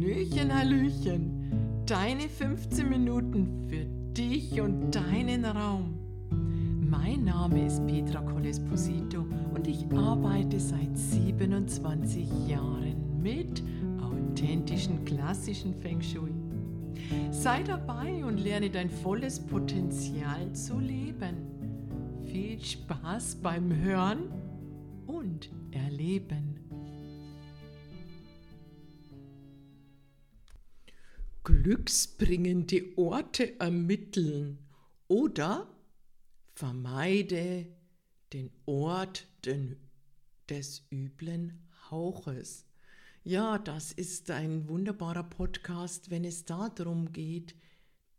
Hallöchen, Hallöchen. Deine 15 Minuten für dich und deinen Raum. Mein Name ist Petra Colesposito und ich arbeite seit 27 Jahren mit authentischen klassischen Feng Shui. Sei dabei und lerne dein volles Potenzial zu leben. Viel Spaß beim Hören und Erleben. Glücksbringende Orte ermitteln oder vermeide den Ort des üblen Hauches. Ja, das ist ein wunderbarer Podcast, wenn es darum geht,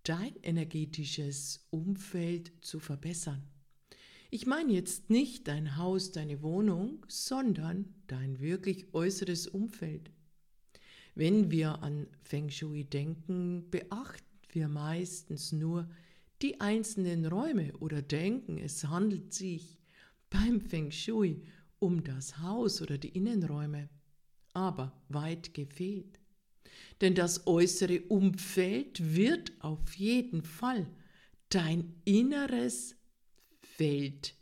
dein energetisches Umfeld zu verbessern. Ich meine jetzt nicht dein Haus, deine Wohnung, sondern dein wirklich äußeres Umfeld. Wenn wir an Feng Shui denken, beachten wir meistens nur die einzelnen Räume oder denken, es handelt sich beim Feng Shui um das Haus oder die Innenräume. Aber weit gefehlt. Denn das äußere Umfeld wird auf jeden Fall dein inneres Feld,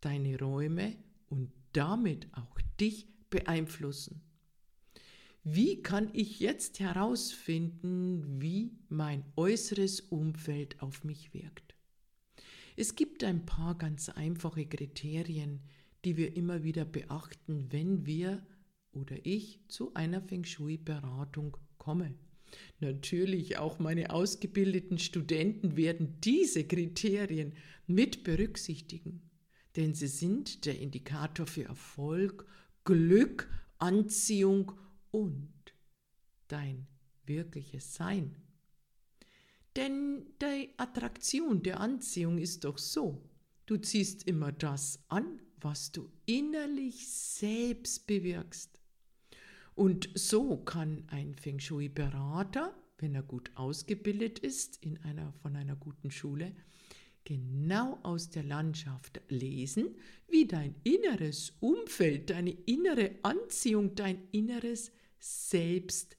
deine Räume und damit auch dich beeinflussen. Wie kann ich jetzt herausfinden, wie mein äußeres Umfeld auf mich wirkt? Es gibt ein paar ganz einfache Kriterien, die wir immer wieder beachten, wenn wir oder ich zu einer Feng Shui-Beratung komme. Natürlich auch meine ausgebildeten Studenten werden diese Kriterien mit berücksichtigen, denn sie sind der Indikator für Erfolg, Glück, Anziehung und dein wirkliches Sein. Denn die Attraktion der Anziehung ist doch so, du ziehst immer das an, was du innerlich selbst bewirkst. Und so kann ein Feng Shui-Berater, wenn er gut ausgebildet ist in einer, von einer guten Schule, genau aus der Landschaft lesen, wie dein inneres Umfeld, deine innere Anziehung, dein inneres selbst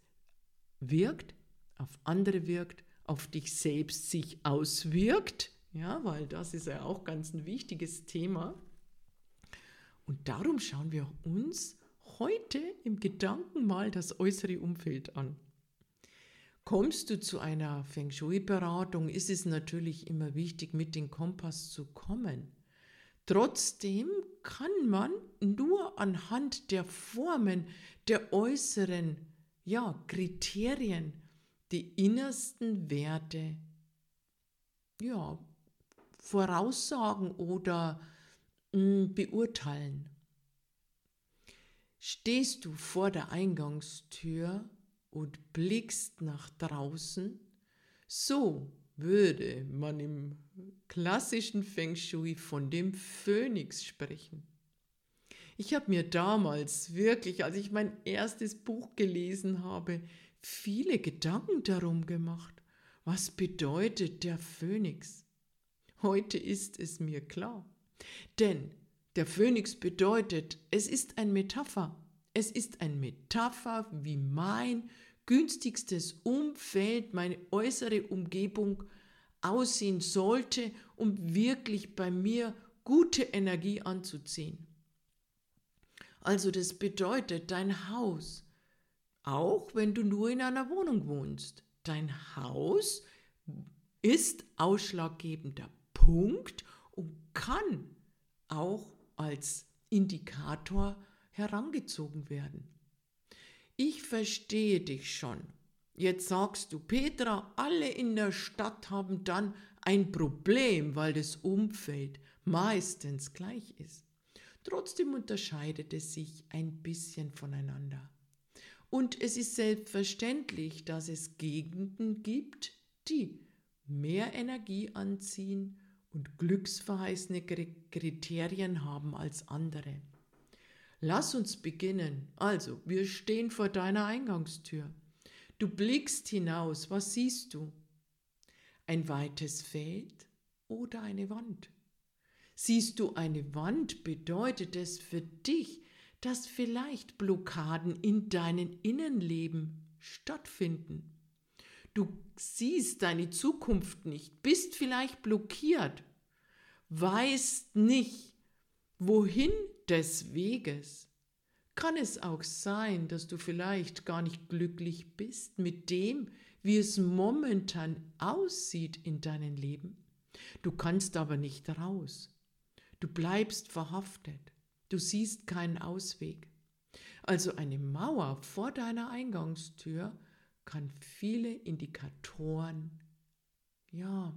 wirkt, auf andere wirkt, auf dich selbst sich auswirkt, ja, weil das ist ja auch ganz ein wichtiges Thema. Und darum schauen wir uns heute im Gedanken mal das äußere Umfeld an. Kommst du zu einer Feng Shui-Beratung, ist es natürlich immer wichtig, mit dem Kompass zu kommen. Trotzdem kann man nur anhand der Formen, der äußeren ja, Kriterien, die innersten Werte ja, voraussagen oder mh, hm, beurteilen. Stehst du vor der Eingangstür und blickst nach draußen, so würde man im klassischen Feng Shui von dem Phönix sprechen. Ich habe mir damals wirklich, als ich mein erstes Buch gelesen habe, viele Gedanken darum gemacht. Was bedeutet der Phönix? Heute ist es mir klar. Denn der Phönix bedeutet, es ist ein Metapher. Es ist ein Metapher, wie mein günstigstes Umfeld, meine äußere Umgebung aussehen sollte, um wirklich bei mir gute Energie anzuziehen. Also das bedeutet, dein Haus, auch wenn du nur in einer Wohnung wohnst, dein Haus ist ausschlaggebender Punkt und kann auch als Indikator herangezogen werden. Ich verstehe dich schon. Jetzt sagst du, Petra, alle in der Stadt haben dann ein Problem, weil das Umfeld meistens gleich ist. Trotzdem unterscheidet es sich ein bisschen voneinander. Und es ist selbstverständlich, dass es Gegenden gibt, die mehr Energie anziehen und glücksverheißene Kriterien haben als andere. Lass uns beginnen. Also, wir stehen vor deiner Eingangstür. Du blickst hinaus. Was siehst du? Ein weites Feld oder eine Wand? Siehst du eine Wand, bedeutet es für dich, dass vielleicht Blockaden in deinem Innenleben stattfinden. Du siehst deine Zukunft nicht, bist vielleicht blockiert, weißt nicht, wohin des Weges. Kann es auch sein, dass du vielleicht gar nicht glücklich bist mit dem, wie es momentan aussieht in deinem Leben? Du kannst aber nicht raus. Du bleibst verhaftet. Du siehst keinen Ausweg. Also eine Mauer vor deiner Eingangstür kann viele Indikatoren ja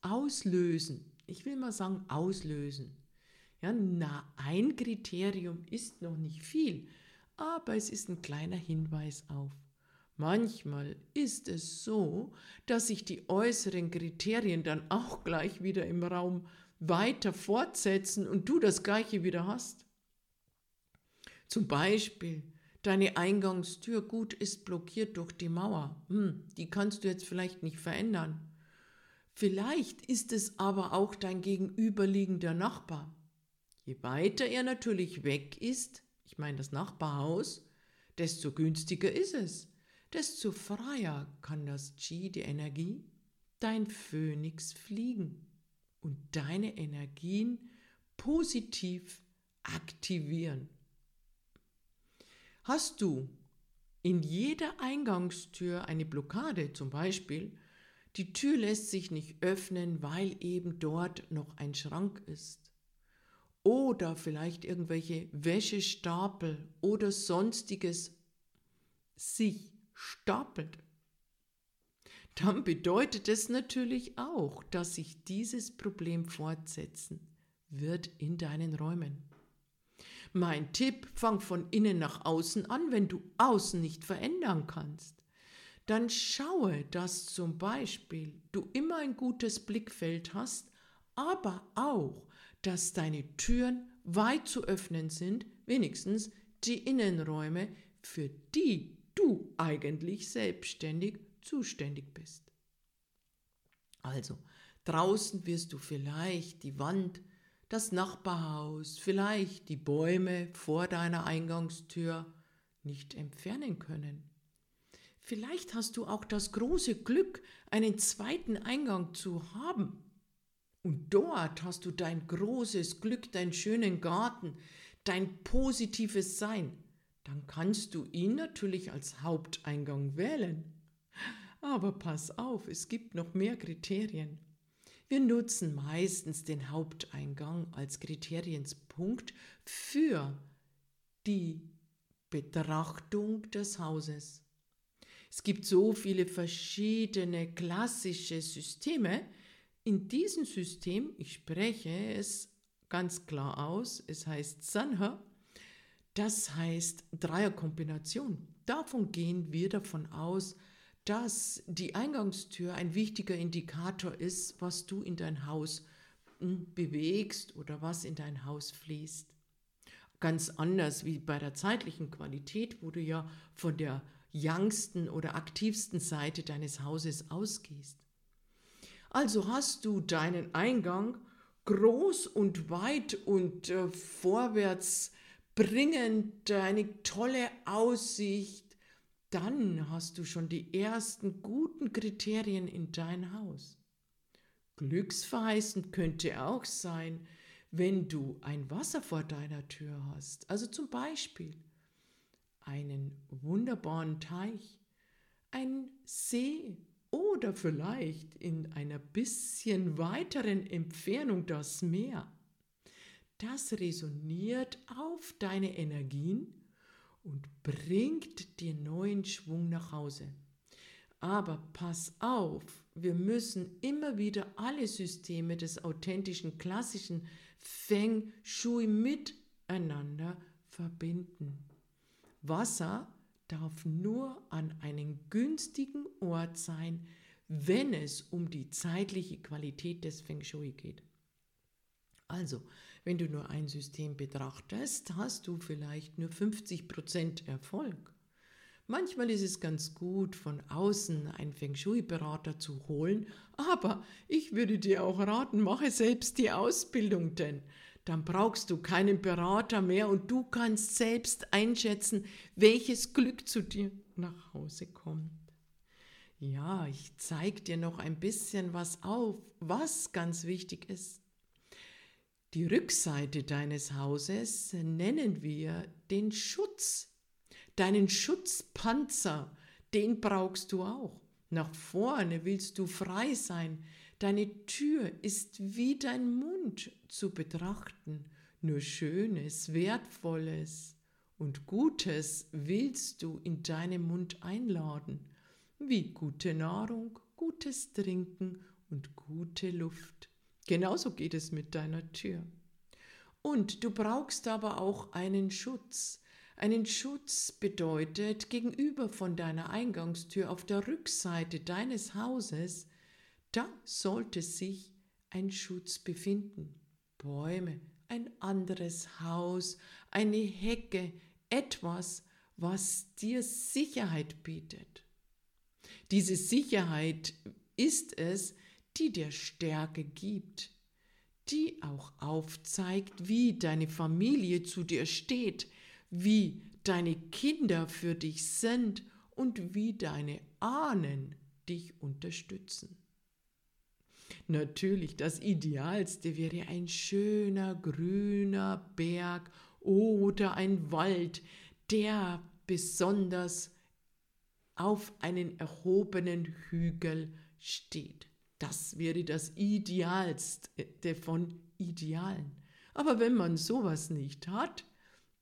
auslösen. Ich will mal sagen auslösen. Ja, na, ein Kriterium ist noch nicht viel, aber es ist ein kleiner Hinweis auf. Manchmal ist es so, dass sich die äußeren Kriterien dann auch gleich wieder im Raum weiter fortsetzen und du das gleiche wieder hast. Zum Beispiel, deine Eingangstür gut ist blockiert durch die Mauer. Hm, die kannst du jetzt vielleicht nicht verändern. Vielleicht ist es aber auch dein gegenüberliegender Nachbar. Je weiter er natürlich weg ist, ich meine das Nachbarhaus, desto günstiger ist es, desto freier kann das Qi, die Energie, dein Phönix fliegen und deine Energien positiv aktivieren. Hast du in jeder Eingangstür eine Blockade zum Beispiel, die Tür lässt sich nicht öffnen, weil eben dort noch ein Schrank ist. Oder vielleicht irgendwelche Wäschestapel oder sonstiges sich stapelt. Dann bedeutet es natürlich auch, dass sich dieses Problem fortsetzen wird in deinen Räumen. Mein Tipp, fang von innen nach außen an, wenn du außen nicht verändern kannst. Dann schaue, dass zum Beispiel du immer ein gutes Blickfeld hast, aber auch, dass deine Türen weit zu öffnen sind, wenigstens die Innenräume, für die du eigentlich selbstständig zuständig bist. Also, draußen wirst du vielleicht die Wand das Nachbarhaus, vielleicht die Bäume vor deiner Eingangstür nicht entfernen können. Vielleicht hast du auch das große Glück, einen zweiten Eingang zu haben. Und dort hast du dein großes Glück, deinen schönen Garten, dein positives Sein. Dann kannst du ihn natürlich als Haupteingang wählen. Aber pass auf, es gibt noch mehr Kriterien. Wir nutzen meistens den Haupteingang als Kriterienspunkt für die Betrachtung des Hauses. Es gibt so viele verschiedene klassische Systeme. In diesem System, ich spreche es ganz klar aus, es heißt Sanha, das heißt Dreierkombination. Davon gehen wir davon aus, dass die Eingangstür ein wichtiger Indikator ist, was du in dein Haus hm, bewegst oder was in dein Haus fließt. Ganz anders wie bei der zeitlichen Qualität, wo du ja von der youngsten oder aktivsten Seite deines Hauses ausgehst. Also hast du deinen Eingang groß und weit und äh, vorwärts bringend, eine tolle Aussicht, dann hast du schon die ersten guten Kriterien in dein Haus. Glücksverheißend könnte auch sein, wenn du ein Wasser vor deiner Tür hast, also zum Beispiel einen wunderbaren Teich, einen See oder vielleicht in einer bisschen weiteren Entfernung das Meer. Das resoniert auf deine Energien und bringt dir neuen Schwung nach Hause. Aber pass auf, wir müssen immer wieder alle Systeme des authentischen, klassischen Feng Shui miteinander verbinden. Wasser darf nur an einen günstigen Ort sein, wenn es um die zeitliche Qualität des Feng Shui geht. Also, wenn du nur ein System betrachtest, hast du vielleicht nur 50% Erfolg. Manchmal ist es ganz gut, von außen einen Feng Shui-Berater zu holen, aber ich würde dir auch raten, mache selbst die Ausbildung, denn dann brauchst du keinen Berater mehr und du kannst selbst einschätzen, welches Glück zu dir nach Hause kommt. Ja, ich zeige dir noch ein bisschen was auf, was ganz wichtig ist. Die Rückseite deines Hauses nennen wir den Schutz. Deinen Schutzpanzer, den brauchst du auch. Nach vorne willst du frei sein. Deine Tür ist wie dein Mund zu betrachten. Nur Schönes, Wertvolles und Gutes willst du in deinem Mund einladen, wie gute Nahrung, gutes Trinken und gute Luft. Genauso geht es mit deiner Tür. Und du brauchst aber auch einen Schutz. Einen Schutz bedeutet, gegenüber von deiner Eingangstür auf der Rückseite deines Hauses, da sollte sich ein Schutz befinden. Bäume, ein anderes Haus, eine Hecke, etwas, was dir Sicherheit bietet. Diese Sicherheit ist es, die dir Stärke gibt, die auch aufzeigt, wie deine Familie zu dir steht, wie deine Kinder für dich sind und wie deine Ahnen dich unterstützen. Natürlich, das Idealste wäre ein schöner grüner Berg oder ein Wald, der besonders auf einen erhobenen Hügel steht. Das wäre das Idealste von Idealen. Aber wenn man sowas nicht hat,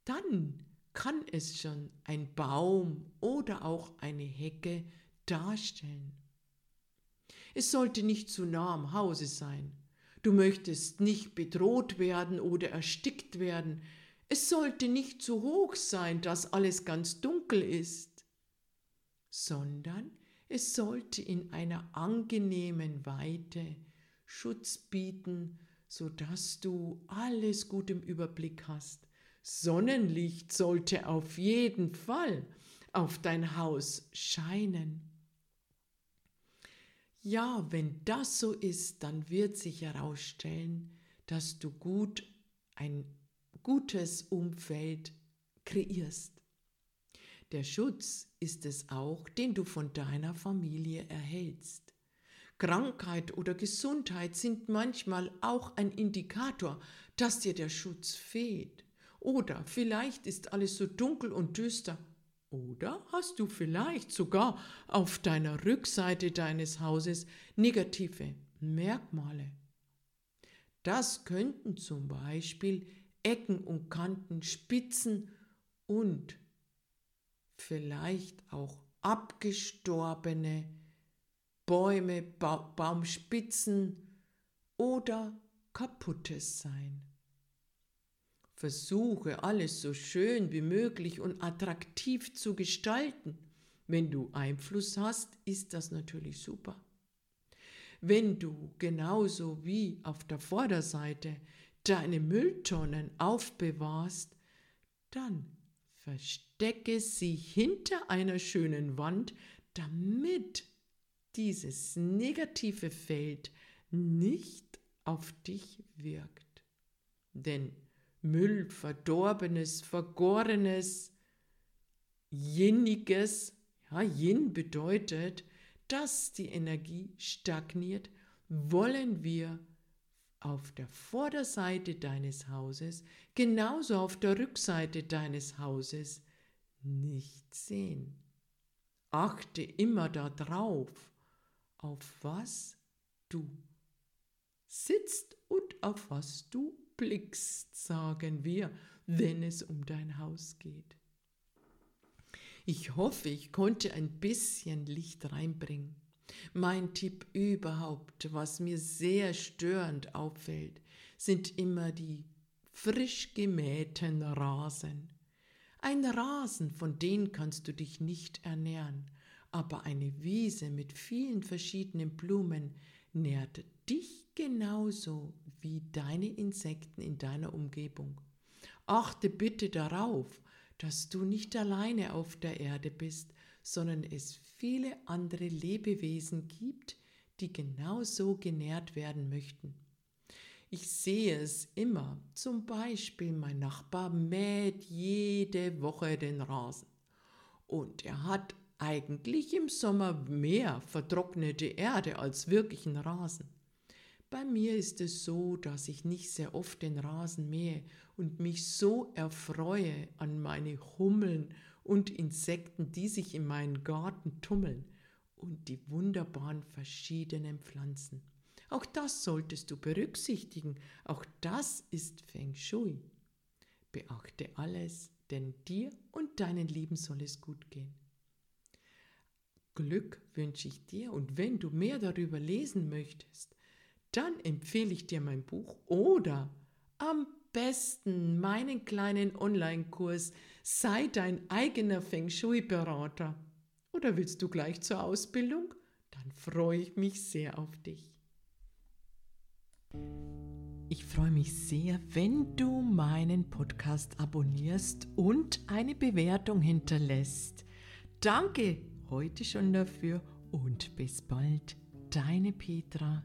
dann kann es schon ein Baum oder auch eine Hecke darstellen. Es sollte nicht zu nah am Hause sein. Du möchtest nicht bedroht werden oder erstickt werden. Es sollte nicht zu hoch sein, dass alles ganz dunkel ist, sondern es sollte in einer angenehmen Weite Schutz bieten, so dass du alles gut im Überblick hast. Sonnenlicht sollte auf jeden Fall auf dein Haus scheinen. Ja, wenn das so ist, dann wird sich herausstellen, dass du gut ein gutes Umfeld kreierst. Der Schutz ist es auch, den du von deiner Familie erhältst. Krankheit oder Gesundheit sind manchmal auch ein Indikator, dass dir der Schutz fehlt. Oder vielleicht ist alles so dunkel und düster. Oder hast du vielleicht sogar auf deiner Rückseite deines Hauses negative Merkmale. Das könnten zum Beispiel Ecken und Kanten, Spitzen und vielleicht auch abgestorbene Bäume, ba Baumspitzen oder kaputtes sein. Versuche alles so schön wie möglich und attraktiv zu gestalten. Wenn du Einfluss hast, ist das natürlich super. Wenn du genauso wie auf der Vorderseite deine Mülltonnen aufbewahrst, dann Verstecke sie hinter einer schönen Wand, damit dieses negative Feld nicht auf dich wirkt. Denn Müll, Verdorbenes, Vergorenes, Jinniges, ja, Yin bedeutet, dass die Energie stagniert, wollen wir auf der Vorderseite deines Hauses, genauso auf der Rückseite deines Hauses nicht sehen. Achte immer darauf, auf was du sitzt und auf was du blickst, sagen wir, wenn es um dein Haus geht. Ich hoffe, ich konnte ein bisschen Licht reinbringen. Mein Tipp überhaupt, was mir sehr störend auffällt, sind immer die frisch gemähten Rasen. Ein Rasen, von dem kannst du dich nicht ernähren, aber eine Wiese mit vielen verschiedenen Blumen nährt dich genauso wie deine Insekten in deiner Umgebung. Achte bitte darauf, dass du nicht alleine auf der Erde bist, sondern es viele andere Lebewesen gibt, die genauso genährt werden möchten. Ich sehe es immer. Zum Beispiel, mein Nachbar mäht jede Woche den Rasen. Und er hat eigentlich im Sommer mehr vertrocknete Erde als wirklichen Rasen. Bei mir ist es so, dass ich nicht sehr oft den Rasen mähe und mich so erfreue an meine Hummeln und Insekten, die sich in meinen Garten tummeln und die wunderbaren verschiedenen Pflanzen. Auch das solltest du berücksichtigen. Auch das ist Feng Shui. Beachte alles, denn dir und deinen Lieben soll es gut gehen. Glück wünsche ich dir und wenn du mehr darüber lesen möchtest, dann empfehle ich dir mein Buch oder am besten meinen kleinen Online-Kurs Sei dein eigener Feng Shui-Berater. Oder willst du gleich zur Ausbildung? Dann freue ich mich sehr auf dich. Ich freue mich sehr, wenn du meinen Podcast abonnierst und eine Bewertung hinterlässt. Danke heute schon dafür und bis bald, deine Petra.